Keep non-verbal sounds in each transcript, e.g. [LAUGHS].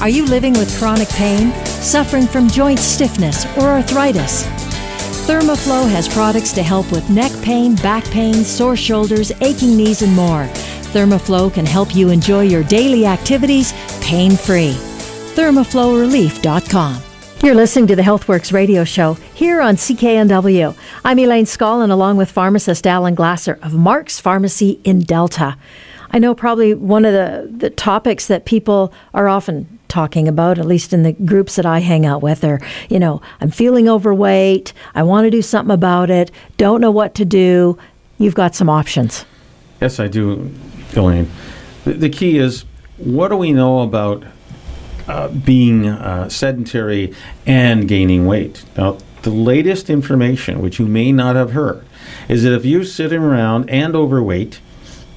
Are you living with chronic pain? suffering from joint stiffness or arthritis. Thermoflow has products to help with neck pain, back pain, sore shoulders, aching knees, and more. Thermoflow can help you enjoy your daily activities pain free. ThermoflowRelief.com. You're listening to the HealthWorks radio show here on CKNW. I'm Elaine Scollin along with pharmacist Alan Glasser of Mark's Pharmacy in Delta. I know probably one of the, the topics that people are often talking about, at least in the groups that I hang out with, are, you know, I'm feeling overweight, I want to do something about it, don't know what to do. You've got some options. Yes, I do, Elaine. The, the key is what do we know about uh, being uh, sedentary and gaining weight? Now, the latest information, which you may not have heard, is that if you're sitting around and overweight,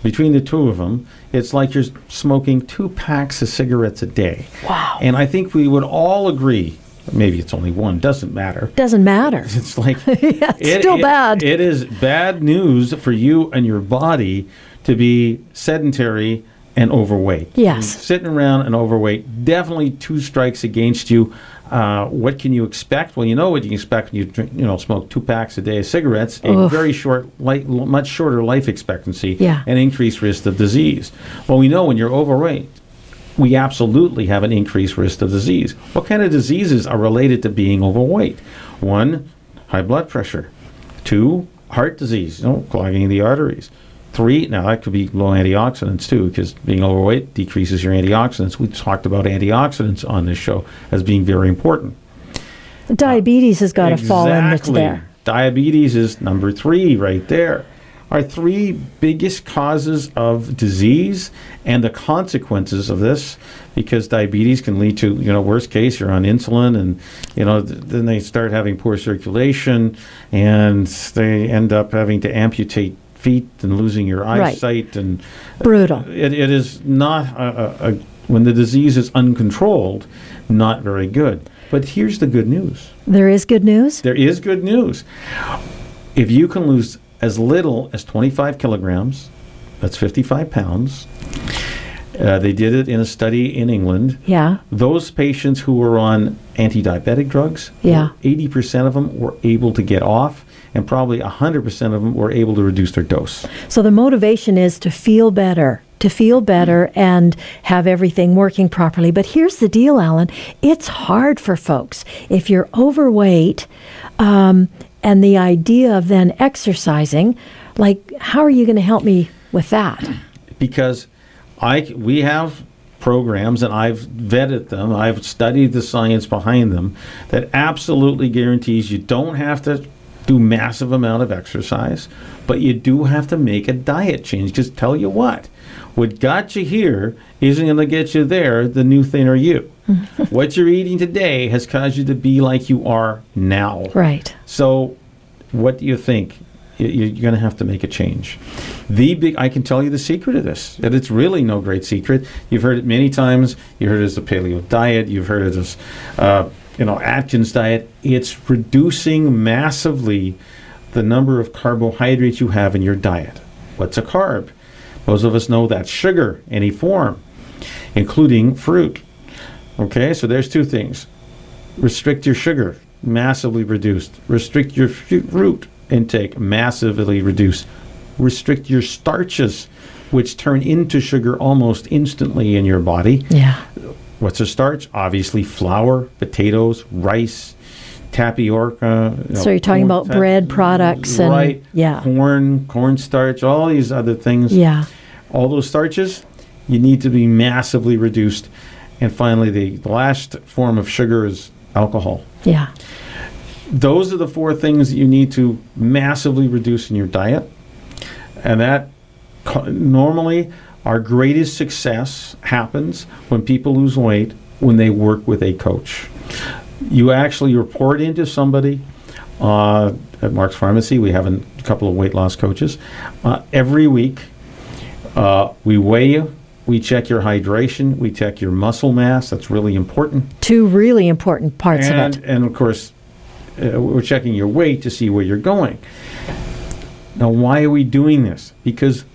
between the two of them, it's like you're smoking two packs of cigarettes a day. Wow. And I think we would all agree. Maybe it's only one. Doesn't matter. Doesn't matter. [LAUGHS] It's like [LAUGHS] yeah, it's it, still it, bad. It is bad news for you and your body to be sedentary and overweight. Yes. Sitting around and overweight, definitely two strikes against you. Uh, what can you expect? Well, you know what you can expect when you drink, you know smoke two packs a day of cigarettes. A Oof. very short, light, much shorter life expectancy, yeah. and increased risk of disease. Well, we know when you're overweight, we absolutely have an increased risk of disease. What kind of diseases are related to being overweight? One, high blood pressure. Two, heart disease, you know, clogging the arteries. Three, now that could be low antioxidants too, because being overweight decreases your antioxidants. We've talked about antioxidants on this show as being very important. Diabetes has got exactly. to fall in there. Diabetes is number three right there. Our three biggest causes of disease and the consequences of this, because diabetes can lead to, you know, worst case, you're on insulin, and you know, th- then they start having poor circulation, and they end up having to amputate feet and losing your eyesight right. and brutal. It, it is not a, a, a, when the disease is uncontrolled, not very good. But here's the good news. There is good news. There is good news. If you can lose as little as 25 kilograms, that's 55 pounds. Uh, they did it in a study in England. Yeah. Those patients who were on anti-diabetic drugs, yeah, 80% of them were able to get off and probably 100% of them were able to reduce their dose. So the motivation is to feel better. To feel better mm-hmm. and have everything working properly. But here's the deal, Alan. It's hard for folks. If you're overweight um, and the idea of then exercising, like, how are you going to help me with that? Because I, we have programs and I've vetted them, I've studied the science behind them that absolutely guarantees you don't have to do massive amount of exercise, but you do have to make a diet change. Just tell you what, what got you here isn't going to get you there. The new thing are you. [LAUGHS] what you're eating today has caused you to be like you are now. Right. So, what do you think? You're going to have to make a change. The big, I can tell you the secret of this, that it's really no great secret. You've heard it many times. You heard it as the paleo diet. You've heard it as uh, you know Atkins diet, it's reducing massively the number of carbohydrates you have in your diet. What's a carb? Most of us know that's sugar, any form, including fruit. Okay, so there's two things. Restrict your sugar, massively reduced. Restrict your fruit intake, massively reduced. Restrict your starches, which turn into sugar almost instantly in your body. Yeah. What's a starch? Obviously, flour, potatoes, rice, tapioca. You know, so you're talking about fat, bread products and right? Yeah, corn, cornstarch, all these other things. Yeah, all those starches, you need to be massively reduced. And finally, the, the last form of sugar is alcohol. Yeah. Those are the four things that you need to massively reduce in your diet, and that normally our greatest success happens when people lose weight when they work with a coach. You actually report into somebody uh, at Mark's Pharmacy. We have a couple of weight loss coaches. Uh, every week, uh, we weigh you. We check your hydration. We check your muscle mass. That's really important. Two really important parts and, of it. And of course, uh, we're checking your weight to see where you're going. Now, why are we doing this? Because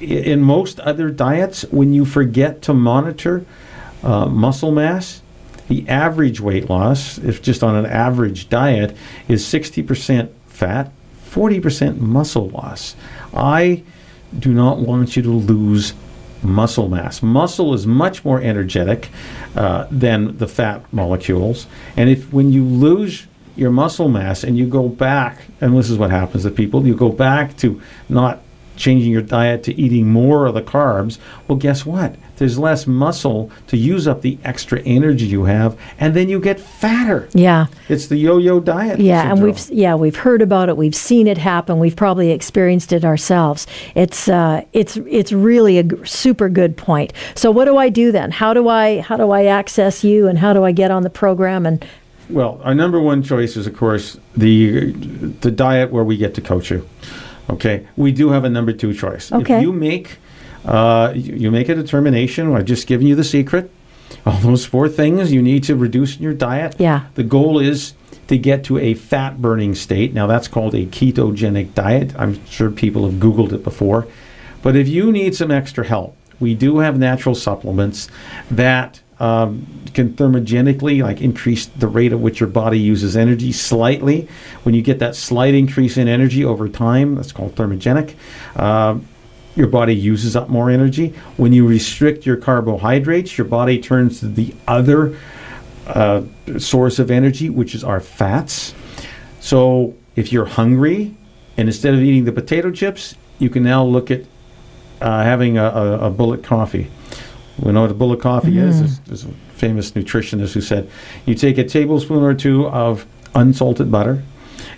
in most other diets, when you forget to monitor uh, muscle mass, the average weight loss, if just on an average diet, is 60% fat, 40% muscle loss. I do not want you to lose muscle mass. Muscle is much more energetic uh, than the fat molecules. And if when you lose your muscle mass and you go back, and this is what happens to people, you go back to not changing your diet to eating more of the carbs, well, guess what? There's less muscle to use up the extra energy you have, and then you get fatter. Yeah. It's the yo-yo diet. Yeah, and we've yeah we've heard about it. We've seen it happen. We've probably experienced it ourselves. It's uh, it's it's really a g- super good point. So what do I do then? How do I how do I access you, and how do I get on the program? And Well, our number one choice is, of course, the the diet where we get to coach you. Okay, we do have a number two choice. Okay. If you make uh, you you make a determination, I've just given you the secret. [LAUGHS] All those four things you need to reduce in your diet. Yeah. The goal is to get to a fat burning state. Now that's called a ketogenic diet. I'm sure people have Googled it before. But if you need some extra help, we do have natural supplements that um, can thermogenically like increase the rate at which your body uses energy slightly. When you get that slight increase in energy over time, that's called thermogenic. Um your body uses up more energy. When you restrict your carbohydrates, your body turns to the other uh, source of energy, which is our fats. So if you're hungry, and instead of eating the potato chips, you can now look at uh, having a, a, a bullet coffee. We know what a bullet coffee is. There's, there's a famous nutritionist who said you take a tablespoon or two of unsalted butter,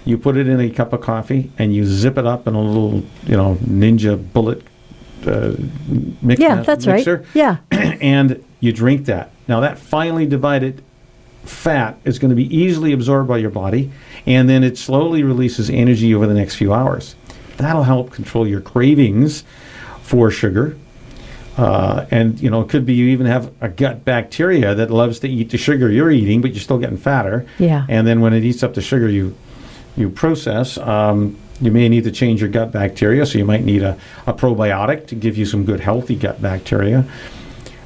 you put it in a cup of coffee, and you zip it up in a little, you know, ninja bullet uh, mix, yeah, that's mixer right. Yeah. [CLEARS THROAT] and you drink that. Now, that finely divided fat is going to be easily absorbed by your body, and then it slowly releases energy over the next few hours. That'll help control your cravings for sugar. Uh, and you know, it could be you even have a gut bacteria that loves to eat the sugar you're eating, but you're still getting fatter. Yeah. And then when it eats up the sugar you you process, um, you may need to change your gut bacteria. So you might need a, a probiotic to give you some good healthy gut bacteria.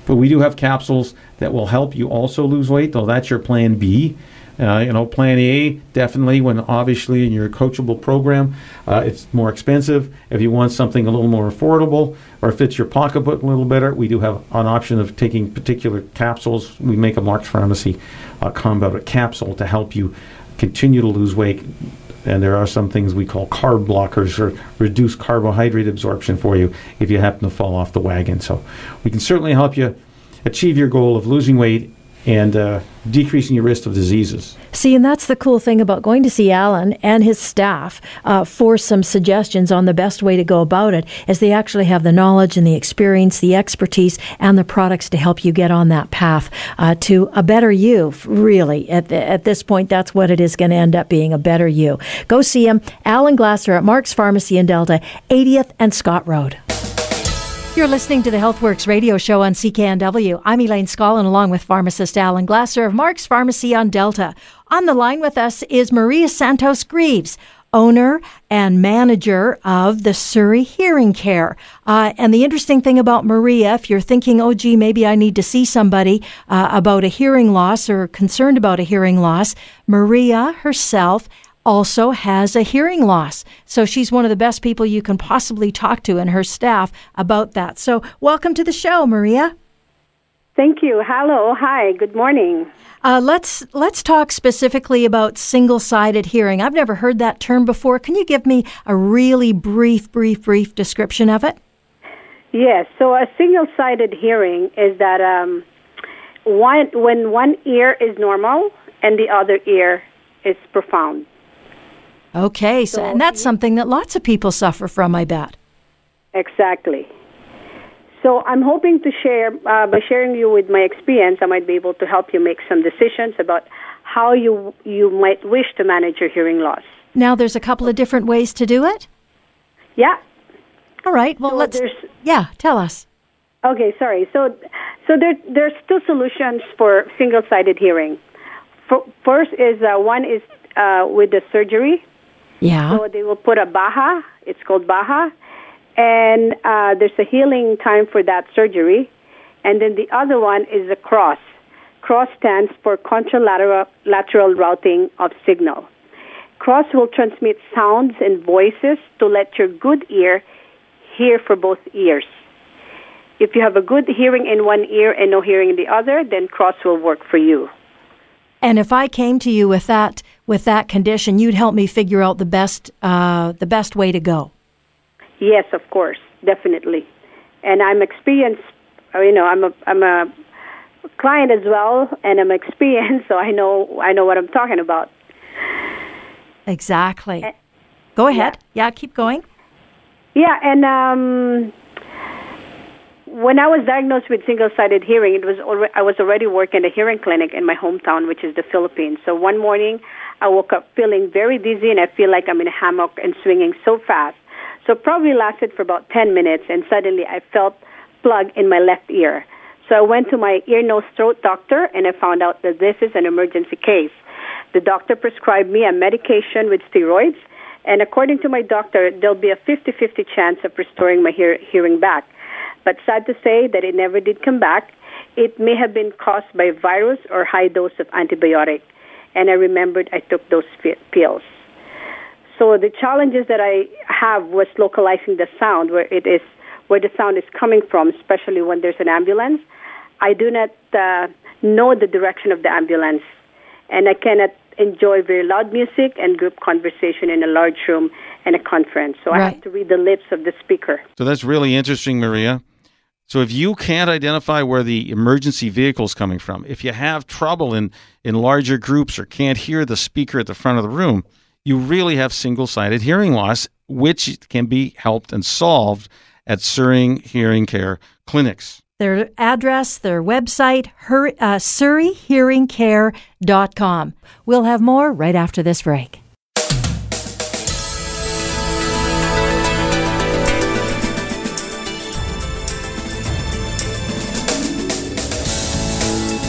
But we do have capsules that will help you also lose weight, though that's your plan B. Uh, you know, plan A, definitely, when obviously in your coachable program, uh, it's more expensive. If you want something a little more affordable or fits your pocketbook a little better, we do have an option of taking particular capsules. We make a Mark's Pharmacy uh, combo capsule to help you continue to lose weight. And there are some things we call carb blockers or reduce carbohydrate absorption for you if you happen to fall off the wagon. So we can certainly help you achieve your goal of losing weight and uh, decreasing your risk of diseases. See, and that's the cool thing about going to see Alan and his staff uh, for some suggestions on the best way to go about it, is they actually have the knowledge and the experience, the expertise, and the products to help you get on that path uh, to a better you. Really, at at this point, that's what it is going to end up being—a better you. Go see him, Alan Glasser at Mark's Pharmacy in Delta, 80th and Scott Road. You're listening to the HealthWorks radio show on CKNW. I'm Elaine Scollin along with pharmacist Alan Glasser of Mark's Pharmacy on Delta. On the line with us is Maria Santos Greaves, owner and manager of the Surrey Hearing Care. Uh, and the interesting thing about Maria, if you're thinking, oh, gee, maybe I need to see somebody uh, about a hearing loss or concerned about a hearing loss, Maria herself also has a hearing loss. So she's one of the best people you can possibly talk to and her staff about that. So welcome to the show, Maria. Thank you. Hello. Hi. Good morning. Uh, let's let's talk specifically about single-sided hearing. I've never heard that term before. Can you give me a really brief, brief, brief description of it? Yes. So a single-sided hearing is that um, one when one ear is normal and the other ear is profound. Okay, so, and that's something that lots of people suffer from, I bet. Exactly. So I'm hoping to share uh, by sharing you with my experience, I might be able to help you make some decisions about how you you might wish to manage your hearing loss. Now, there's a couple of different ways to do it. Yeah. All right. Well, So let's. Yeah, tell us. Okay, sorry. So, so there, there's two solutions for single-sided hearing. For, first is uh, one is uh, with the surgery. Yeah. So they will put a Baha. It's called Baha, and uh, there's a healing time for that surgery. And then the other one is a CROS. CROS stands for contralateral lateral routing of signal. CROS will transmit sounds and voices to let your good ear hear for both ears. If you have a good hearing in one ear and no hearing in the other, then CROS will work for you. And if I came to you with that with that condition, you'd help me figure out the best uh, the best way to go. Yes, of course, definitely. And I'm experienced. uh, You know, I'm a I'm a client as well, and I'm experienced, [LAUGHS] so I know I know what I'm talking about. Exactly. Go ahead. Yeah, keep going. Yeah, and um, when I was diagnosed with single-sided hearing, it was already, I was already working at a hearing clinic in my hometown, which is the Philippines. So one morning, I woke up feeling very dizzy, and I feel like I'm in a hammock and swinging so fast. So probably lasted for about 10 minutes, and suddenly I felt plug in my left ear. So I went to my ear, nose, throat doctor, and I found out that this is an emergency case. The doctor prescribed me a medication with steroids, and according to my doctor, there'll be a 50 50 chance of restoring my hear- hearing back. But sad to say that it never did come back. It may have been caused by virus or high dose of antibiotic. And I remembered I took those fi- pills. So the challenges that I have was localizing the sound where it is where the sound is coming from, especially when there's an ambulance. I do not uh, know the direction of the ambulance, and I cannot enjoy very loud music and group conversation in a large room and a conference. So I Right. have to read the lips of the speaker. So that's really interesting, Maria. So if you can't identify where the emergency vehicle is coming from, if you have trouble in, in larger groups or can't hear the speaker at the front of the room, you really have single sided hearing loss, which can be helped and solved at Surrey Hearing Care clinics. Their address, their website, her, uh, surreyhearingcare.com. We'll have more right after this break.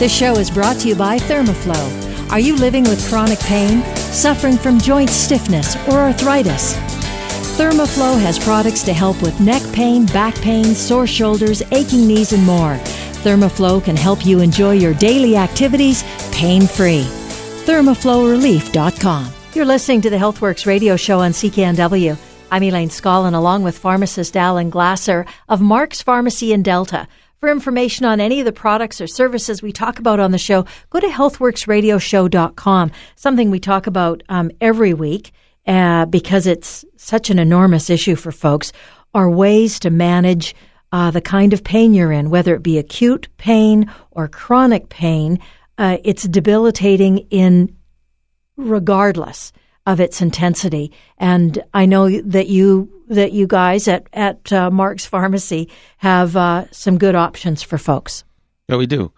This show is brought to you by Thermoflow. Are you living with chronic pain, suffering from joint stiffness, or arthritis? Thermoflow has products to help with neck pain, back pain, sore shoulders, aching knees, and more. Thermoflow can help you enjoy your daily activities pain free. ThermoflowRelief.com. You're listening to the HealthWorks radio show on CKNW. I'm Elaine Scollin, along with pharmacist Alan Glasser of Mark's Pharmacy in Delta. For information on any of the products or services we talk about on the show, go to healthworksradioshow.com, something we talk about um, every week uh, because it's such an enormous issue for folks, are ways to manage uh, the kind of pain you're in, whether it be acute pain or chronic pain. Uh, it's debilitating in regardless of its intensity. And I know that you that you guys at at uh, Mark's Pharmacy have uh, some good options for folks. Yeah, we do.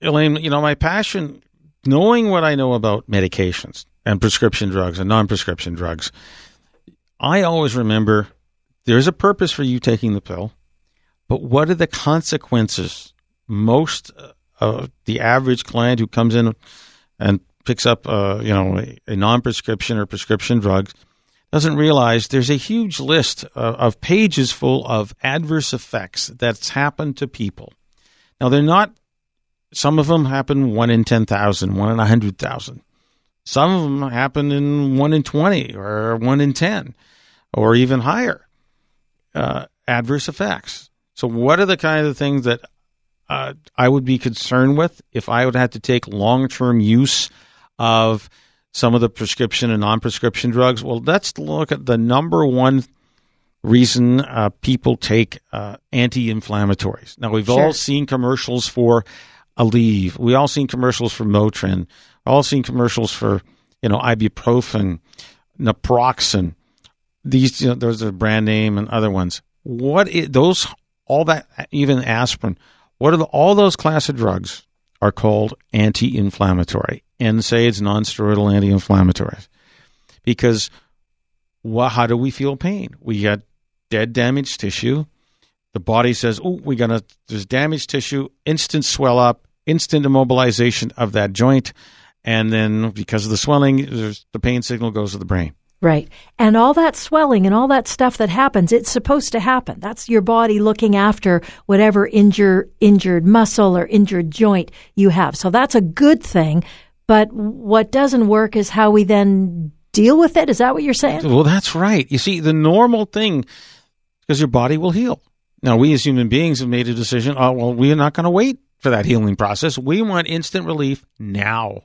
Elaine, you know, my passion, knowing what I know about medications and prescription drugs and non prescription drugs, I always remember there's a purpose for you taking the pill, but what are the consequences? Most of the average client who comes in and picks up, uh, you know, a, a non prescription or prescription drug doesn't realize there's a huge list of, of pages full of adverse effects that's happened to people. Now, they're not, some of them happen one in 10,000, one in 100,000. Some of them happen in one in 20 or one in 10 or even higher uh, adverse effects. So, what are the kind of things that uh, I would be concerned with if I would have to take long term use of some of the prescription and non prescription drugs? Well, let's look at the number one reason uh, people take uh, anti inflammatories. Now, we've Sure. all seen commercials for Aleve, we all seen commercials for Motrin, all seen commercials for you know ibuprofen, naproxen. These you know, those are brand name and other ones. What is, those all that even aspirin? What are the, all those class of drugs are called anti-inflammatory. NSAIDs, non-steroidal anti-inflammatories, because well, how do we feel pain? We got dead, damaged tissue. The body says, "Oh, we got to." There's damaged tissue. Instant swell up. Instant immobilization of that joint, and then because of the swelling, the pain signal goes to the brain. Right. And all that swelling and all that stuff that happens, it's supposed to happen. That's your body looking after whatever injure, injured muscle or injured joint you have. So that's a good thing. But what doesn't work is how we then deal with it. Is that what you're saying? Well, that's right. You see, the normal thing, because your body will heal. Now, we as human beings have made a decision. Oh, well, we are not going to wait for that healing process. We want instant relief now,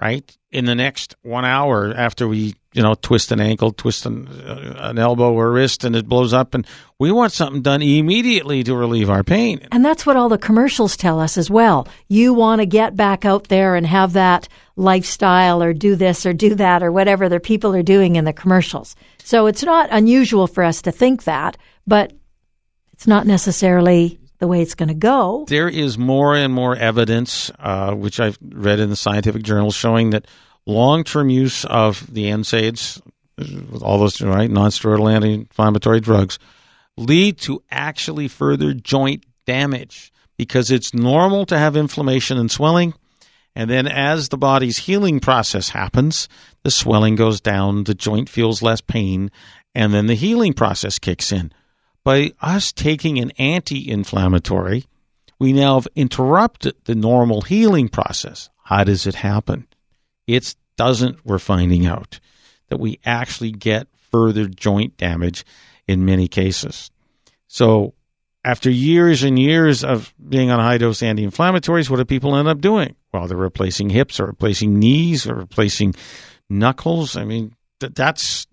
right? In the next one hour after we, you know, twist an ankle, twist an, uh, an elbow or wrist and it blows up. And we want something done immediately to relieve our pain. And that's what all the commercials tell us as well. You want to get back out there and have that lifestyle or do this or do that or whatever the people are doing in the commercials. So it's not unusual for us to think that, but it's not necessarily the way it's going to go. There is more and more evidence, uh, which I've read in the scientific journals, showing that long term use of the NSAIDs, with all those right non-steroidal anti-inflammatory drugs, lead to actually further joint damage because it's normal to have inflammation and swelling. And then, as the body's healing process happens, the swelling goes down, the joint feels less pain, and then the healing process kicks in by us taking an anti inflammatory, we now have interrupted the normal healing process. How does it happen? It doesn't, we're finding out, that we actually get further joint damage in many cases. So, after years and years of being on high dose anti inflammatories, what do people end up doing? Well, they're replacing hips or replacing knees or replacing knuckles. I mean, th- that's,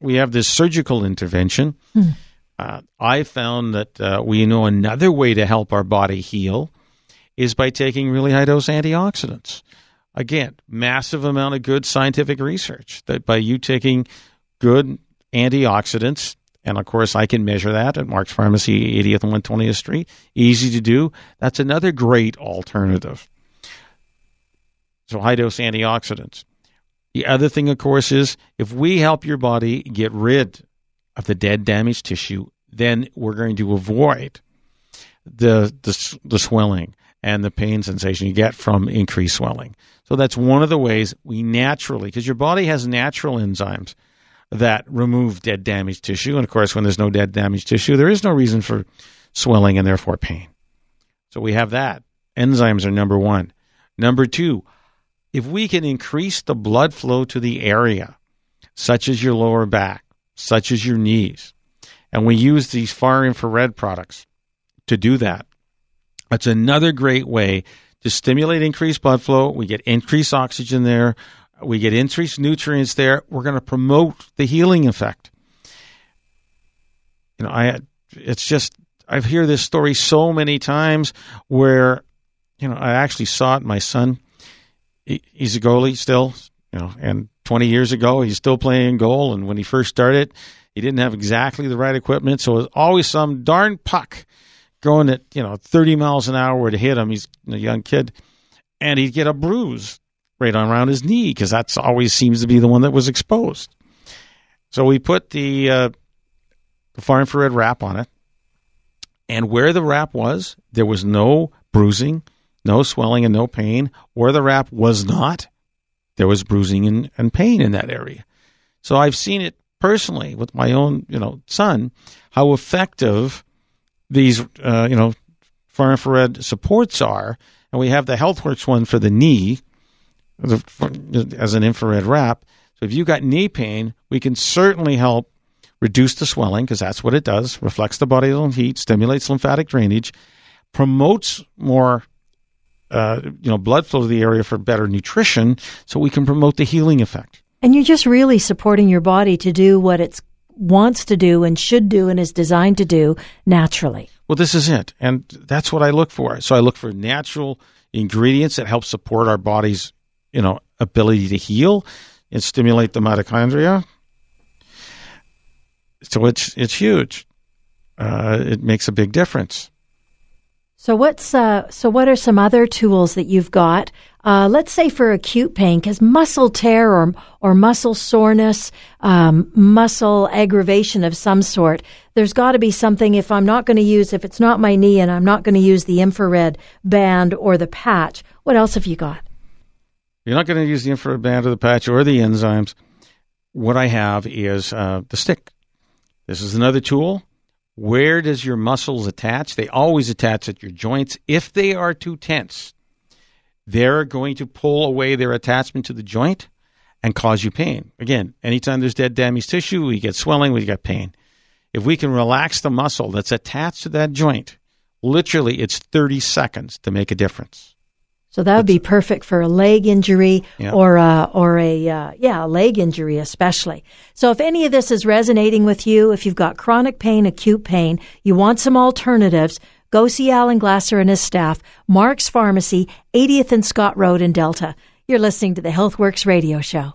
we have this surgical intervention. Hmm uh, I found that uh, we know another way to help our body heal is by taking really high dose antioxidants. Again, massive amount of good scientific research that by you taking good antioxidants, and of course I can measure that at Mark's Pharmacy, 80th and 120th Street, easy to do. That's another great alternative. So high dose antioxidants. The other thing, of course, is if we help your body get rid of the dead damaged tissue, then we're going to avoid the, the, the swelling and the pain sensation you get from increased swelling. So that's one of the ways we naturally, because your body has natural enzymes that remove dead damaged tissue. And of course, when there's no dead damaged tissue, there is no reason for swelling and therefore pain. So we have that. Enzymes are number one. Number two, if we can increase the blood flow to the area, such as your lower back, such as your knees. And we use these far infrared products to do that. That's another great way to stimulate increased blood flow. We get increased oxygen there. We get increased nutrients there. We're going to promote the healing effect. You know, I it's just I've heard this story so many times where you know I actually saw it. My son, he, he's a goalie still, you know, and 20 years ago. He's still playing goal. And when he first started, he didn't have exactly the right equipment. So it was always some darn puck going at, you know, 30 miles an hour would hit him. He's a young kid. And he'd get a bruise right around his knee because that's always seems to be the one that was exposed. So we put the, uh, the far infrared wrap on it. And where the wrap was, there was no bruising, no swelling, and no pain. Where the wrap was not, there was bruising and, and pain in that area. So I've seen it personally with my own, you know, son, how effective these, uh, you know, far infrared supports are. And we have the HealthWorks one for the knee as an infrared wrap. So if you've got knee pain, we can certainly help reduce the swelling because that's what it does. Reflects the body's own heat, stimulates lymphatic drainage, promotes more uh, you know, blood flow to the area for better nutrition so we can promote the healing effect. And you're just really supporting your body to do what it wants to do and should do and is designed to do naturally. Well, this is it. And that's what I look for. So I look for natural ingredients that help support our body's, you know, ability to heal and stimulate the mitochondria. So it's it's huge. Uh, it makes a big difference. So what's uh, so what are some other tools that you've got? Uh, let's say for acute pain, because muscle tear or or muscle soreness, um, muscle aggravation of some sort. There's got to be something. If I'm not going to use, if it's not my knee, and I'm not going to use the infrared band or the patch, what else have you got? You're not going to use the infrared band or the patch or the enzymes. What I have is uh, the stick. This is another tool where does your muscles attach? They always attach at your joints. If they are too tense, they're going to pull away their attachment to the joint and cause you pain. Again, anytime there's dead damaged tissue, we get swelling, we get pain. If we can relax the muscle that's attached to that joint, literally it's 30 seconds to make a difference. So that would be perfect for a leg injury yeah. or a, or a uh, yeah a leg injury especially. So if any of this is resonating with you, if you've got chronic pain, acute pain, you want some alternatives, go see Alan Glasser and his staff, Mark's Pharmacy, 80th and Scott Road in Delta. You're listening to the HealthWorks radio show.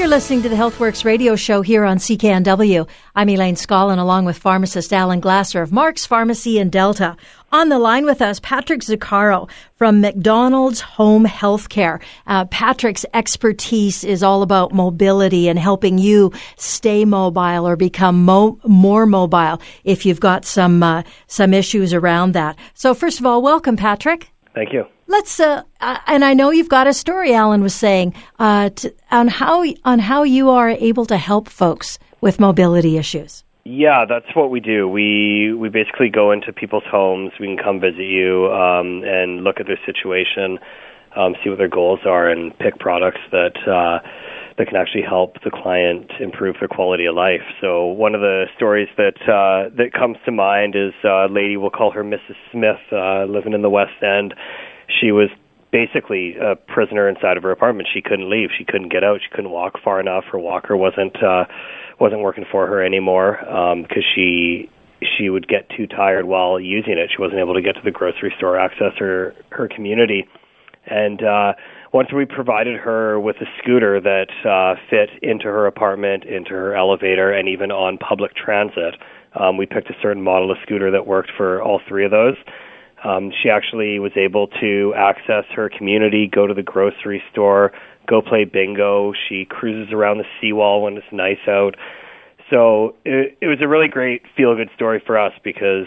You're listening to the HealthWorks radio show here on CKNW. I'm Elaine Scollin along with pharmacist Alan Glasser of Mark's Pharmacy in Delta. On the line with us, Patrick Zaccaro from MacDonald's Home Healthcare. Uh, Patrick's expertise is all about mobility and helping you stay mobile or become mo- more mobile if you've got some uh, some issues around that. So, first of all, welcome, Patrick. Thank you. Let's uh, uh, and I know you've got a story. Alan was saying uh, to, on how on how you are able to help folks with mobility issues. Yeah, that's what we do. We we basically go into people's homes. We can come visit you um, and look at their situation, um, see what their goals are, and pick products that uh, that can actually help the client improve their quality of life. So one of the stories that uh, that comes to mind is uh, a lady. We'll call her Mrs. Smith, uh, living in the West End she was basically a prisoner inside of her apartment. She couldn't leave. She couldn't get out. She couldn't walk far enough. Her walker wasn't uh, wasn't working for her anymore because um, she she would get too tired while using it. She wasn't able to get to the grocery store, access her her community, and uh, once we provided her with a scooter that uh, fit into her apartment, into her elevator, and even on public transit. Um, we picked a certain model of scooter that worked for all three of those. Um, she actually was able to access her community, go to the grocery store, go play bingo. She cruises around the seawall when it's nice out. So it, it was a really great feel good story for us because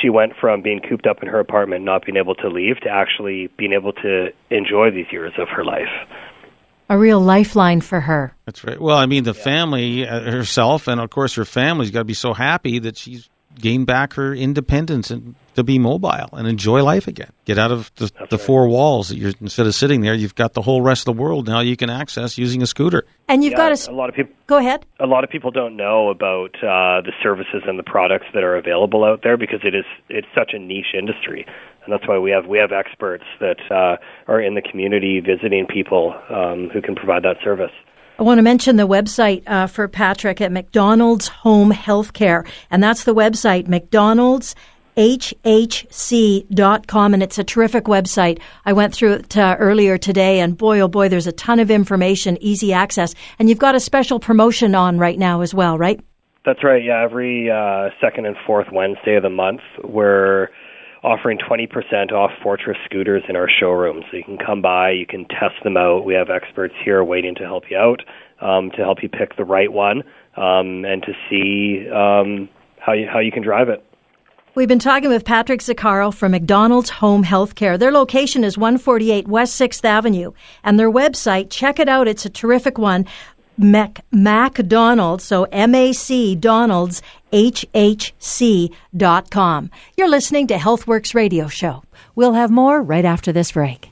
she went from being cooped up in her apartment, not being able to leave, to actually being able to enjoy these years of her life. A real lifeline for her. That's right. Well, I mean, the yeah. family uh, herself, and of course her family's got to be so happy that she's gained back her independence and to be mobile and enjoy life again. Get out of the, the right. four walls. that You're, instead of sitting there, you've got the whole rest of the world now you can access using a scooter. And you've yeah, got a, a lot of people. Go ahead. A lot of people don't know about uh, the services and the products that are available out there because it is it's such a niche industry, and that's why we have we have experts that uh, are in the community visiting people um, who can provide that service. I want to mention the website uh, for Patrick at MacDonald's Home Healthcare, and that's the website MacDonald's hhc.com and it's a terrific website. I went through it uh, earlier today and boy oh boy there's a ton of information, easy access. And you've got a special promotion on right now as well, right? That's right. Yeah, every uh, second and fourth Wednesday of the month we're offering 20% off Fortress scooters in our showroom. So you can come by, you can test them out. We have experts here waiting to help you out, um, to help you pick the right one, um, and to see um, how you how you can drive it. We've been talking with Patrick Zaccaro from MacDonald's Home Healthcare. Their location is 148 West 6th Avenue, and their website, check it out. It's a terrific one. Mac, MacDonald's, so M-A-C Donald's, H-H-C dot com. You're listening to HealthWorks Radio Show. We'll have more right after this break.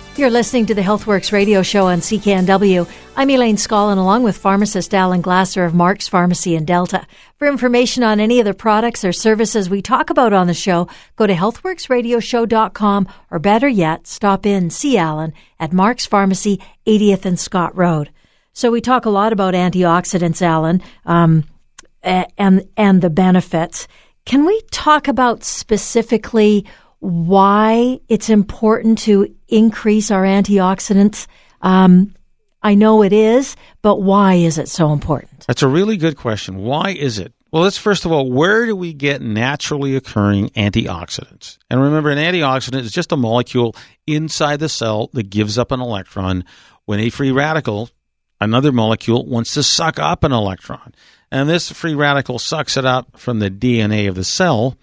You're listening to the HealthWorks radio show on CKNW. I'm Elaine Scollin, along with pharmacist Alan Glasser of Mark's Pharmacy in Delta. For information on any of the products or services we talk about on the show, go to healthworksradioshow.com or better yet, stop in, see Alan at Mark's Pharmacy, 80th and Scott Road. So we talk a lot about antioxidants, Alan, um, and, and the benefits. Can we talk about specifically why it's important to increase our antioxidants? Um, I know it is, but why is it so important? That's a really good question. Why is it? Well, let's first of all, where do we get naturally occurring antioxidants? And remember, an antioxidant is just a molecule inside the cell that gives up an electron when a free radical, another molecule, wants to suck up an electron. And this free radical sucks it up from the DNA of the cell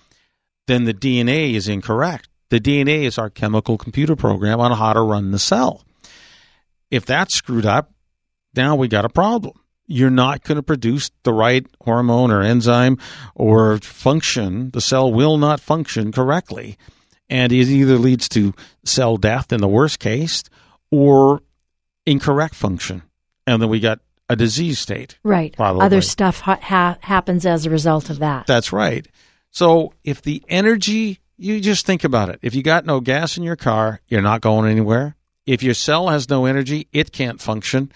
then the DNA is incorrect. The DNA is our chemical computer program on how to run the cell. If that's screwed up, now we got a problem. You're not going to produce the right hormone or enzyme or function. The cell will not function correctly. And it either leads to cell death in the worst case or incorrect function. And then we got a disease state. Right. Probably. Other stuff ha- happens as a result of that. That's right. So if the energy, you just think about it. If you got no gas in your car, you're not going anywhere. If your cell has no energy, it can't function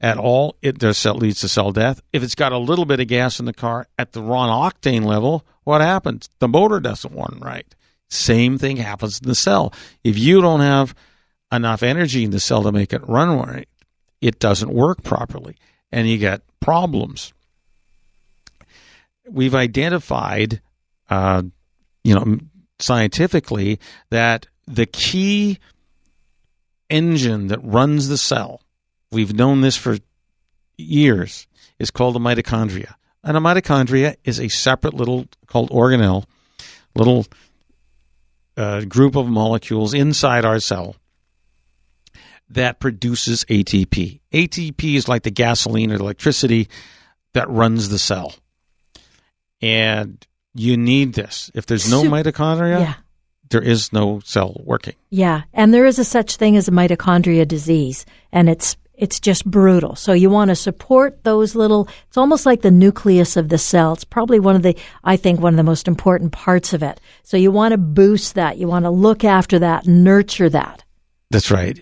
at all. It does leads to cell death. If it's got a little bit of gas in the car at the wrong octane level, what happens? The motor doesn't run right. Same thing happens in the cell. If you don't have enough energy in the cell to make it run right, it doesn't work properly, and you get problems. We've identified uh, you know, scientifically that the key engine that runs the cell, we've known this for years, is called the mitochondria. And a mitochondria is a separate little called organelle, little uh, group of molecules inside our cell that produces ATP. ATP is like the gasoline or electricity that runs the cell. And you need this. If there's no mitochondria, yeah. there is no cell working. Yeah, and there is a such thing as a mitochondria disease, and it's it's just brutal. So you want to support those little. It's almost like the nucleus of the cell. It's probably one of the I think one of the most important parts of it. So you want to boost that. You want to look after that, nurture that. That's right.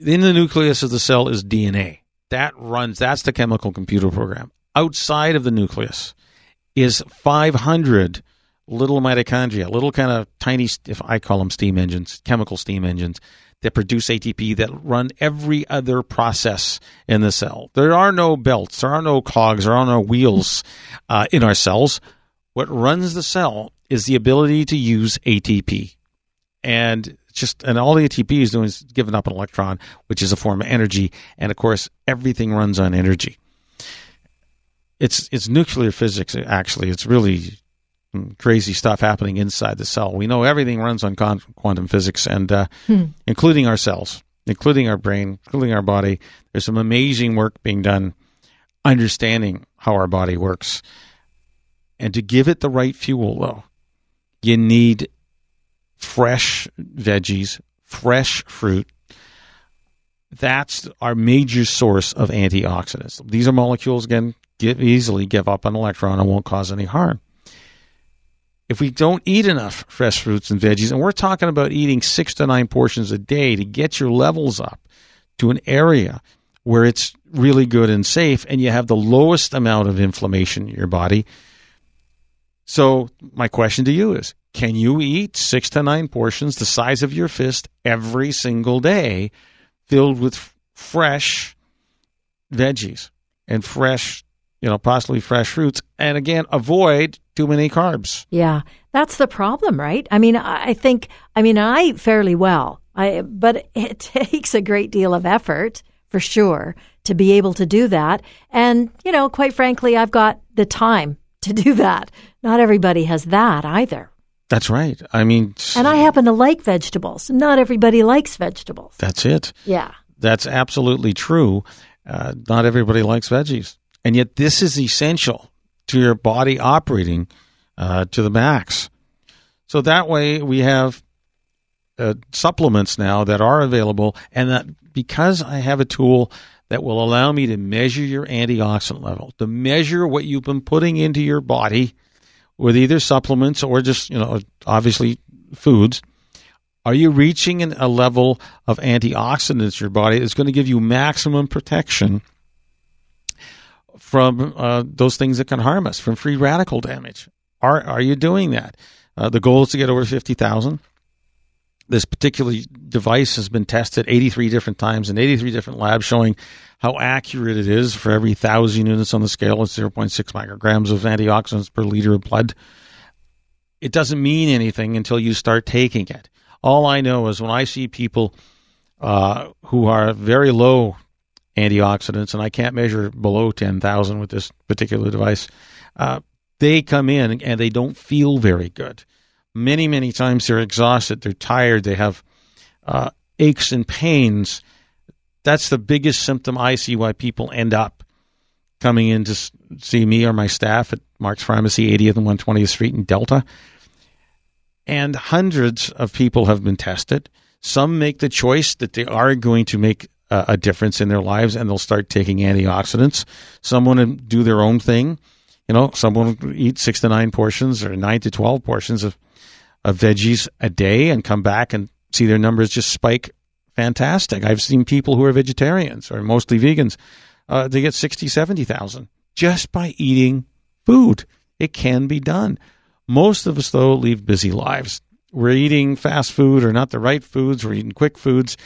In the nucleus of the cell is DNA. That runs. That's the chemical computer program. Outside of the nucleus is 500 little mitochondria, little kind of tiny, if I call them steam engines, chemical steam engines that produce ATP that run every other process in the cell. There are no belts, there are no cogs, there are no wheels uh, in our cells. What runs the cell is the ability to use ATP. And just and all the ATP is doing is giving up an electron, which is a form of energy. And of course, everything runs on energy it's it's nuclear physics. Actually, it's really crazy stuff happening inside the cell. We know everything runs on quantum physics, and uh, hmm. including our cells, including our brain, including our body. There's some amazing work being done understanding how our body works. And to give it the right fuel, though, you need fresh veggies, fresh fruit. That's our major source of antioxidants. These are molecules, again, give, easily give up an electron and won't cause any harm. If we don't eat enough fresh fruits and veggies, and we're talking about eating six to nine portions a day to get your levels up to an area where it's really good and safe and you have the lowest amount of inflammation in your body. So, my question to you is can you eat six to nine portions the size of your fist every single day filled with fresh veggies and fresh you know, possibly fresh fruits, and again, avoid too many carbs. Yeah, that's the problem, right? I mean, I think, I mean, I eat fairly well, I, but it [LAUGHS] takes a great deal of effort for sure to be able to do that. And, you know, quite frankly, I've got the time [LAUGHS] to do that. Not everybody has that either. That's right. I mean, and I happen to like vegetables. Not everybody likes vegetables. That's it. Yeah. That's absolutely true. Uh, not everybody likes veggies. And yet, this is essential to your body operating uh, to the max. So that way, we have uh, supplements now that are available, and that because I have a tool that will allow me to measure your antioxidant level, to measure what you've been putting into your body with either supplements or just, you know, obviously foods. Are you reaching a level of antioxidants in your body that's going to give you maximum protection from uh, those things that can harm us, from free radical damage? Are are you doing that? Uh, the goal is to get over fifty thousand. This particular device has been tested 83 different times in 83 different labs, showing how accurate it is for every thousand units on the scale. It's 0.6 micrograms of antioxidants per liter of blood. It doesn't mean anything until you start taking it. All I know is when I see people uh, who are very low antioxidants, and I can't measure below 10,000 with this particular device, uh, they come in and they don't feel very good many, many times they're exhausted, they're tired, they have uh, aches and pains. That's the biggest symptom I see why people end up coming in to see me or my staff at Mark's Pharmacy, 80th and 120th Street in Delta. And hundreds of people have been tested. Some make the choice that they are going to make a, difference in their lives and they'll start taking antioxidants. Someone to do their own thing. You know, someone will eat six to nine portions or nine to 12 portions of of veggies a day and come back and see their numbers just spike fantastic. I've seen people who are vegetarians or mostly vegans, uh, they get 60, 70,000 just by eating food. It can be done. Most of us, though, lead busy lives. We're eating fast food or not the right foods. We're eating quick foods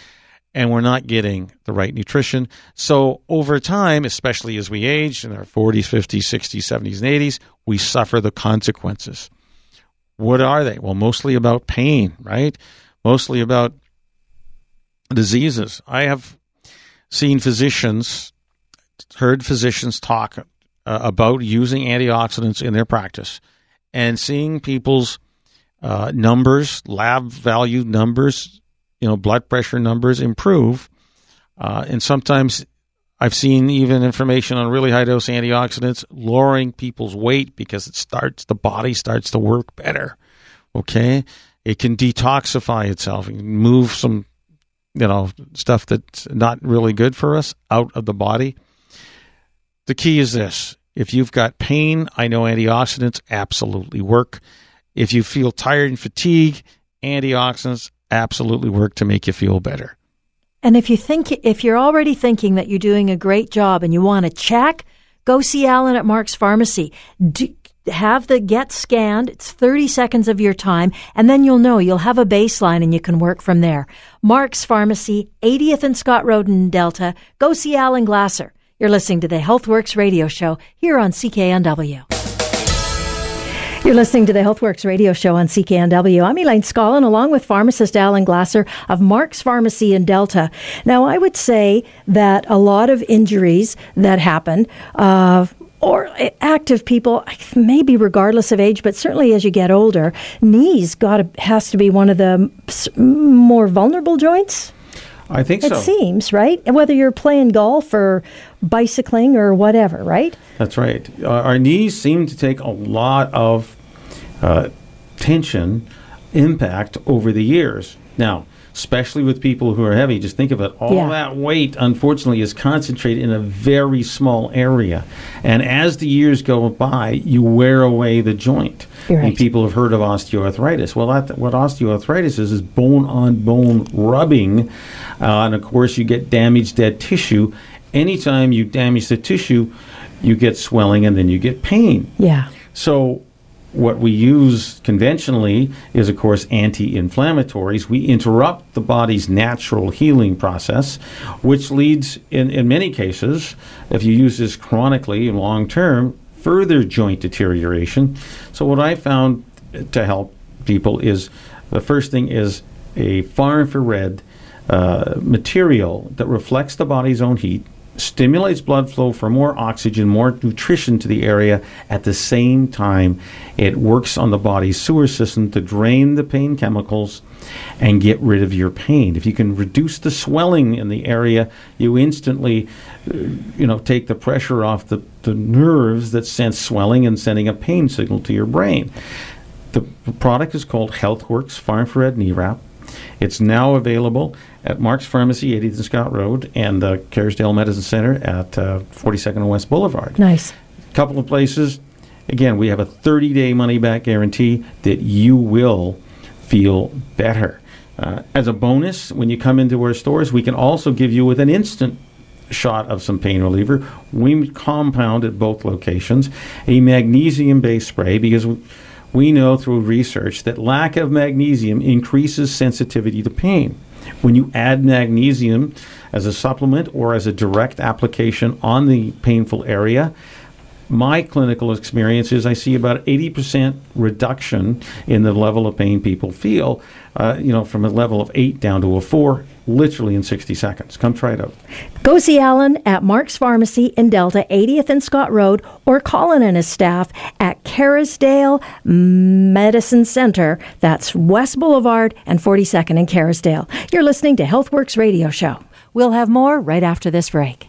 and we're not getting the right nutrition. So over time, especially as we age in our 40s, 50s, 60s, 70s, and 80s, we suffer the consequences. What are they? Well, mostly about pain, right? Mostly about diseases. I have seen physicians, heard physicians talk uh, about using antioxidants in their practice and seeing people's uh, numbers, lab value numbers, you know, blood pressure numbers improve. Uh, and sometimes I've seen even information on really high dose antioxidants lowering people's weight because it starts the body starts to work better. Okay, it can detoxify itself and move some you know stuff that's not really good for us out of the body. The key is this: if you've got pain, I know antioxidants absolutely work. If you feel tired and fatigue, antioxidants absolutely work to make you feel better. And if you think if you're already thinking that you're doing a great job and you want to check, go see Alan at Mark's Pharmacy. Do, have the get scanned. It's 30 seconds of your time, and then you'll know you'll have a baseline and you can work from there. Mark's Pharmacy, 80th and Scott Road in Delta. Go see Alan Glasser. You're listening to the HealthWorks radio show here on CKNW. You're listening to the HealthWorks radio show on CKNW. I'm Elaine Scollin, along with pharmacist Alan Glasser of Mark's Pharmacy in Delta. Now, I would say that a lot of injuries that happen, uh, or active people, maybe regardless of age, but certainly as you get older, knees got to, has to be one of the more vulnerable joints. I think it so. It seems right, whether you're playing golf or bicycling or whatever, right? That's right. Uh, our knees seem to take a lot of uh, tension, impact over the years. Now, especially with people who are heavy, just think of it. All yeah. that weight, unfortunately, is concentrated in a very small area. And as the years go by, you wear away the joint. Right. And people have heard of osteoarthritis. Well, that, what osteoarthritis is, is bone on bone rubbing. Uh, and of course, you get damaged dead tissue. Anytime you damage the tissue, you get swelling and then you get pain. Yeah. So what we use conventionally is, of course, anti inflammatories. We interrupt the body's natural healing process, which leads, in, in many cases, if you use this chronically and long term, further joint deterioration. So, what I found to help people is the first thing is a far infrared uh, material that reflects the body's own heat stimulates blood flow for more oxygen, more nutrition to the area. At the same time, it works on the body's sewer system to drain the pain chemicals and get rid of your pain. If you can reduce the swelling in the area, you instantly, uh, you know, take the pressure off the, the nerves that sense swelling and sending a pain signal to your brain. The product is called HealthWorks Far Infrared Knee Wrap. It's now available at Mark's Pharmacy, 80th and Scott Road, and the Kerrisdale Medicine Center at uh, 42nd and West Boulevard. Nice. A couple of places. Again, we have a 30 day money back guarantee that you will feel better. Uh, as a bonus, when you come into our stores, we can also give you with an instant shot of some pain reliever. We compound at both locations a magnesium based spray because we know through research that lack of magnesium increases sensitivity to pain. When you add magnesium as a supplement or as a direct application on the painful area, my clinical experience is I see about 80% reduction in the level of pain people feel, uh, you know, from a level of 8 down to a 4, literally in 60 seconds. Come try it out. Go see Alan at Mark's Pharmacy in Delta, 80th and Scott Road, or Colin and his staff at Kerrisdale Medicine Center. That's West Boulevard and 42nd in Kerrisdale. You're listening to HealthWorks Radio Show. We'll have more right after this break.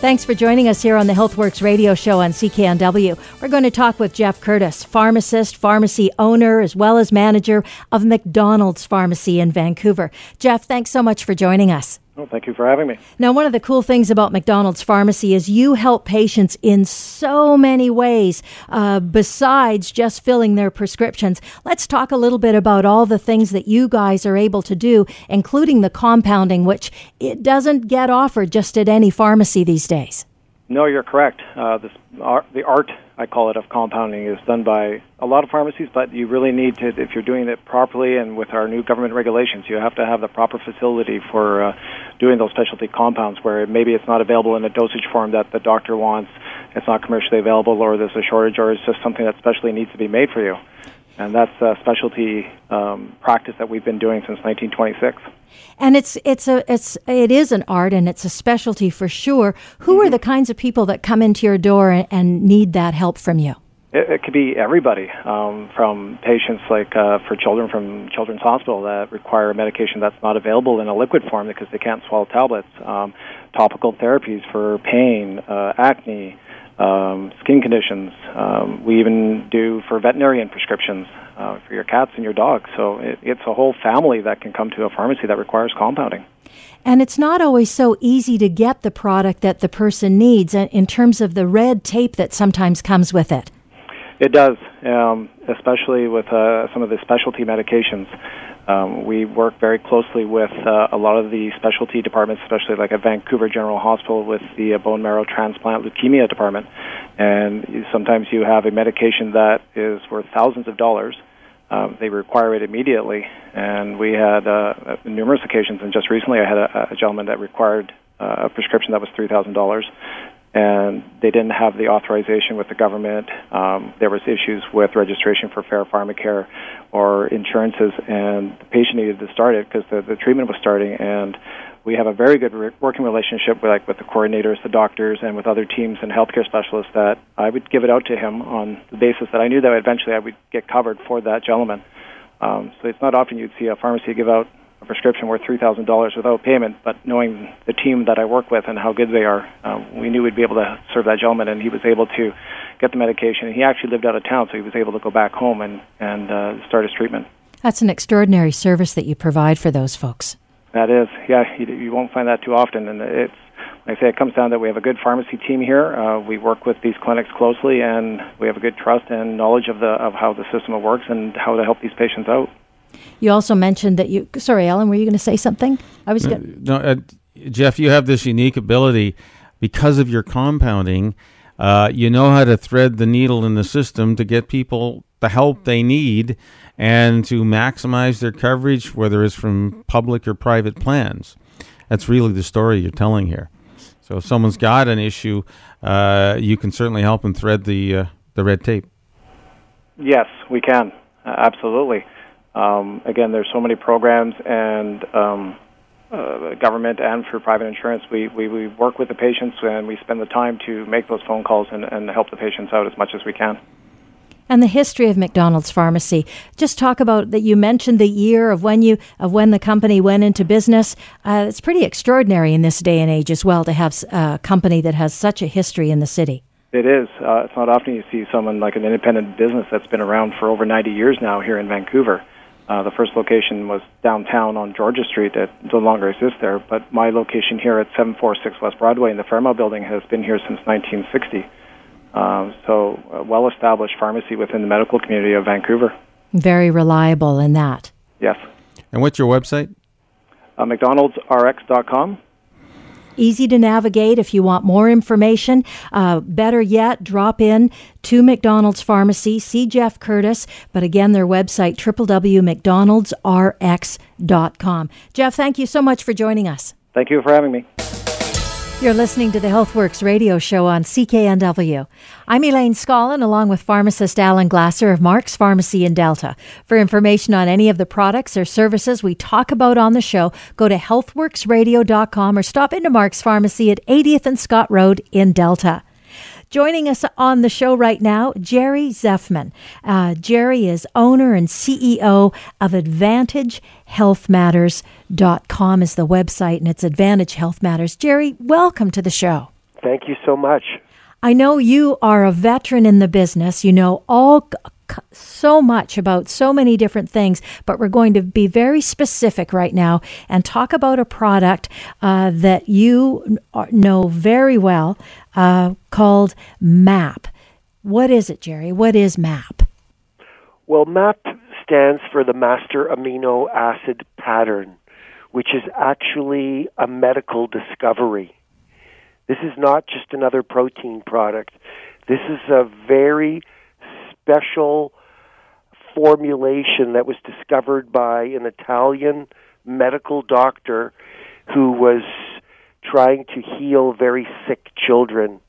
Thanks for joining us here on the HealthWorks radio show on CKNW. We're going to talk with Jeff Curtis, pharmacist, pharmacy owner, as well as manager of MacDonald's Pharmacy in Vancouver. Jeff, thanks so much for joining us. Well, thank you for having me. Now, one of the cool things about MacDonald's Pharmacy is you help patients in so many ways uh, besides just filling their prescriptions. Let's talk a little bit about all the things that you guys are able to do, including the compounding, which it doesn't get offered just at any pharmacy these days. No, you're correct. Uh, this, art, the art, I call it, of compounding is done by a lot of pharmacies, but you really need to, if you're doing it properly and with our new government regulations, you have to have the proper facility for uh, doing those specialty compounds where maybe it's not available in a dosage form that the doctor wants, it's not commercially available, or there's a shortage, or it's just something that specially needs to be made for you. And that's a specialty um, practice that we've been doing since 1926 and it's it's a it's it is an art and it's a specialty for sure. Who mm-hmm. are the kinds of people that come into your door and, and need that help from you? It, it could be everybody, um, from patients like uh, for children from Children's Hospital that require a medication that's not available in a liquid form because they can't swallow tablets. Um, topical therapies for pain, uh, acne, um, skin conditions. Um, we even do for veterinarian prescriptions uh, for your cats and your dogs. So it, it's a whole family that can come to a pharmacy that requires compounding. And it's not always so easy to get the product that the person needs in terms of the red tape that sometimes comes with it. It does, um, especially with uh, some of the specialty medications. Um, we work very closely with uh, a lot of the specialty departments, especially like at Vancouver General Hospital with the uh, bone marrow transplant leukemia department. And sometimes you have a medication that is worth thousands of dollars. Um, they require it immediately, and we had uh, numerous occasions. And just recently, I had a, a gentleman that required uh, a prescription that was three thousand dollars, and they didn't have the authorization with the government. Um, there was issues with registration for fair pharmacare or insurances, and the patient needed to start it because the, the treatment was starting. And we have a very good re- working relationship with, like with the coordinators, the doctors, and with other teams and healthcare specialists. That I would give it out to him on the basis that I knew that eventually I would get covered for that gentleman. Um, so it's not often you'd see a pharmacy give out a prescription worth three thousand dollars without payment. But knowing the team that I work with and how good they are, uh, we knew we'd be able to serve that gentleman, and he was able to get the medication. And he actually lived out of town, so he was able to go back home and and uh, start his treatment. That's an extraordinary service that you provide for those folks. That is, yeah, you, you won't find that too often, and it's like I say, it comes down that we have a good pharmacy team here. Uh, we work with these clinics closely, and we have a good trust and knowledge of the of how the system works and how to help these patients out. You also mentioned that you. Sorry, Alan, were you going to say something? I was. No, no uh, Jeff, you have this unique ability because of your compounding. Uh, you know how to thread the needle in the system to get people the help they need and to maximize their coverage, whether it's from public or private plans. That's really the story you're telling here. So if someone's got an issue, uh, you can certainly help them thread the uh, the red tape. Yes, we can. Uh, absolutely. Um, again, there's so many programs and um, uh, government and for private insurance. We, we, we work with the patients and we spend the time to make those phone calls and, and help the patients out as much as we can. And the history of MacDonald's Pharmacy. Just talk about that. You mentioned the year of when you of when the company went into business. Uh, it's pretty extraordinary in this day and age as well to have a company that has such a history in the city. It is. Uh, it's not often you see someone like an independent business that's been around for over 90 years now here in Vancouver. Uh, the first location was downtown on Georgia Street that no longer exists there, but my location here at 746 West Broadway in the Fairmont building has been here since 1960. Uh, so, a well established pharmacy within the medical community of Vancouver. Very reliable in that. Yes. And what's your website? Uh, MacDonald'sRx.com easy to navigate if you want more information. Uh, better yet, drop in to MacDonald's Pharmacy, see Jeff Curtis, but again, their website, www.macdonaldsrx.com. Jeff, thank you so much for joining us. Thank you for having me. You're listening to the HealthWorks radio show on CKNW. I'm Elaine Scollin, along with pharmacist Alan Glasser of Mark's Pharmacy in Delta. For information on any of the products or services we talk about on the show, go to healthworksradio.com or stop into Mark's Pharmacy at 80th and Scott Road in Delta. Joining us on the show right now, Jerry Zeffman. Uh, Jerry is owner and CEO of AdvantageHealthMatters.com is the website, and it's Advantage Health Matters. Jerry, welcome to the show. Thank you so much. I know you are a veteran in the business. You know all so much about so many different things, but we're going to be very specific right now and talk about a product uh, that you know very well uh, called MAP. What is it, Jerry? What is MAP? Well, MAP stands for the Master Amino Acid Pattern, which is actually a medical discovery. This is not just another protein product. This is a very special formulation that was discovered by an Italian medical doctor who was trying to heal very sick children.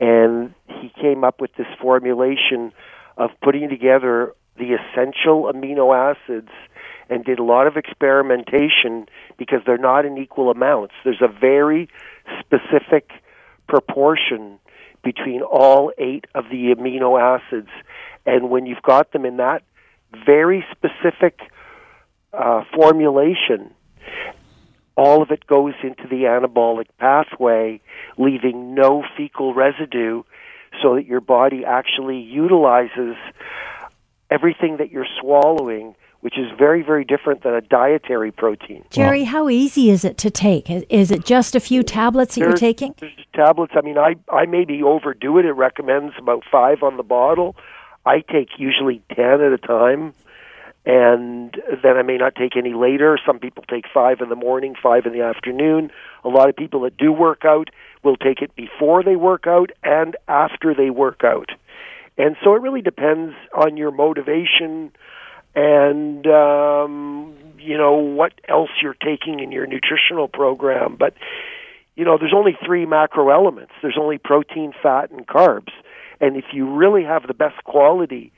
And he came up with this formulation of putting together the essential amino acids and did a lot of experimentation because they're not in equal amounts. There's a very specific proportion between all eight of the amino acids. And when you've got them in that very specific uh, formulation, all of it goes into the anabolic pathway, leaving no fecal residue, so that your body actually utilizes everything that you're swallowing which is very, very different than a dietary protein. Jerry, how easy is it to take? Is it just a few tablets that there's, you're taking? There's tablets. I mean, I, I maybe overdo it. It recommends about five on the bottle. I take usually 10 at a time, and then I may not take any later. Some people take five in the morning, five in the afternoon. A lot of people that do work out will take it before they work out and after they work out. And so it really depends on your motivation and um, you know what else you're taking in your nutritional program. But you know, there's only three macro elements. There's only protein, fat, and carbs. And if you really have the best quality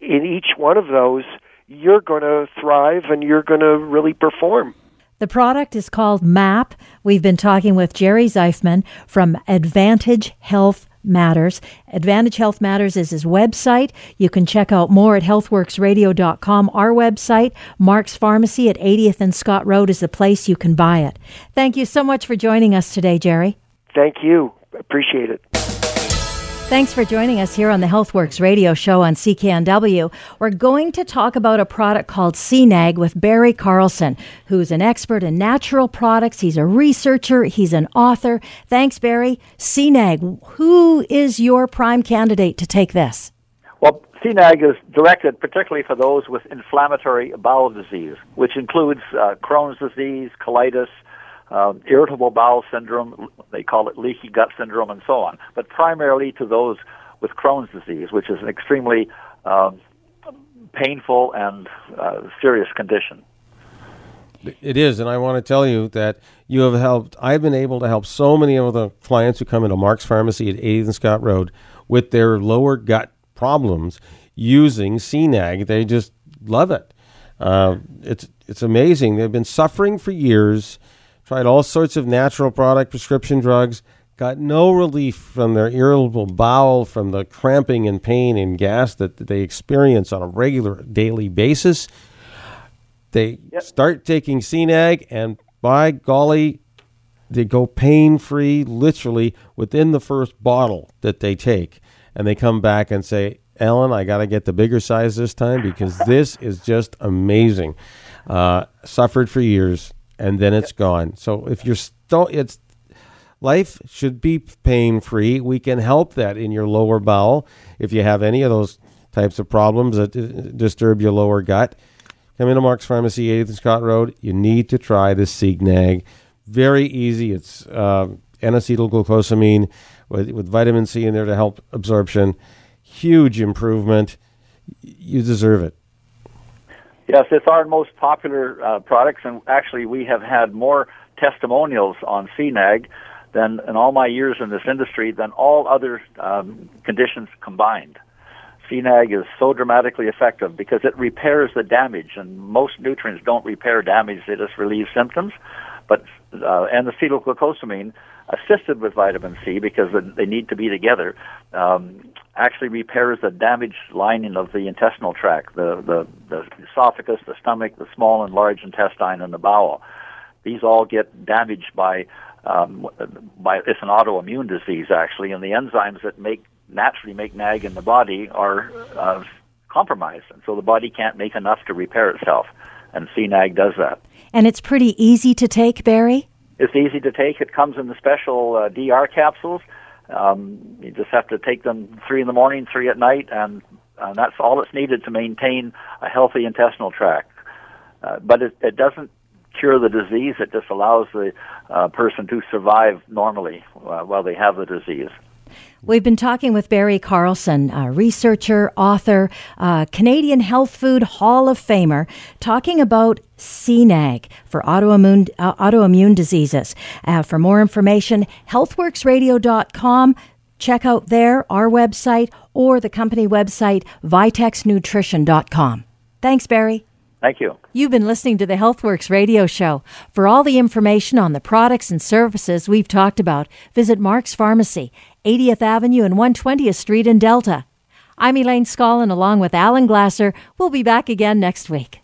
in each one of those, you're going to thrive and you're going to really perform. The product is called MAP. We've been talking with Jerry Zeifman from Advantage Health Matters. Advantage Health Matters is his website. You can check out more at healthworksradio.com. Our website, Mark's Pharmacy at 80th and Scott Road, is the place you can buy it. Thank you so much for joining us today, Jerry. Thank you. Appreciate it. Thanks for joining us here on the HealthWorks radio show on CKNW. We're going to talk about a product called CNAG with Barry Carlson, who's an expert in natural products. He's a researcher, he's an author. Thanks, Barry. CNAG, who is your prime candidate to take this? Well, CNAG is directed particularly for those with inflammatory bowel disease, which includes uh, Crohn's disease, colitis, uh, irritable bowel syndrome, they call it leaky gut syndrome, and so on, but primarily to those with Crohn's disease, which is an extremely um, painful and uh, serious condition. It is, and I want to tell you that you have helped. I've been able to help so many of the clients who come into Mark's Pharmacy at 8th and Scott Road with their lower gut problems using CNAG. They just love it. Uh, it's it's amazing. They've been suffering for years, tried all sorts of natural product prescription drugs, got no relief from their irritable bowel, from the cramping and pain and gas that they experience on a regular daily basis. They yep. start taking CNAG, and by golly, they go pain free, literally within the first bottle that they take, and they come back and say, Ellen, I got to get the bigger size this time because this is just amazing." Uh, suffered for years, and then it's gone. So if you're still, it's life should be pain free. We can help that in your lower bowel if you have any of those types of problems that uh, disturb your lower gut. Come into Mark's Pharmacy, 8th and Scott Road. You need to try the CNAG. Very easy. It's uh, N-acetylglucosamine with, with vitamin C in there to help absorption. Huge improvement. You deserve it. Yes, it's our most popular uh, products, and actually, we have had more testimonials on CNAG than in all my years in this industry than all other um, conditions combined. CNAG is so dramatically effective because it repairs the damage, and most nutrients don't repair damage; they just relieve symptoms. But uh, N-acetylglucosamine, assisted with vitamin C because they need to be together, um, actually repairs the damaged lining of the intestinal tract, the, the the esophagus, the stomach, the small and large intestine, and the bowel. These all get damaged by um, by it's an autoimmune disease actually, and the enzymes that make naturally make NAG in the body are uh, compromised, and so the body can't make enough to repair itself, and CNAG does that. And it's pretty easy to take, Barry. It's easy to take. It comes in the special uh, DR capsules. Um, you just have to take them three in the morning, three at night, and uh, that's all that's needed to maintain a healthy intestinal tract. Uh, but it, it doesn't cure the disease. It just allows the uh, person to survive normally uh, while they have the disease. We've been talking with Barry Carlson, researcher, author, Canadian Health Food Hall of Famer, talking about CNAG for autoimmune, uh, autoimmune diseases. Uh, for more information, healthworksradio.com. Check out there, our website, or the company website, vitexnutrition.com. Thanks, Barry. Thank you. You've been listening to the HealthWorks radio show. For all the information on the products and services we've talked about, visit Mark's Pharmacy, 80th Avenue and 120th Street in Delta. I'm Elaine Scollin along with Alan Glasser. We'll be back again next week.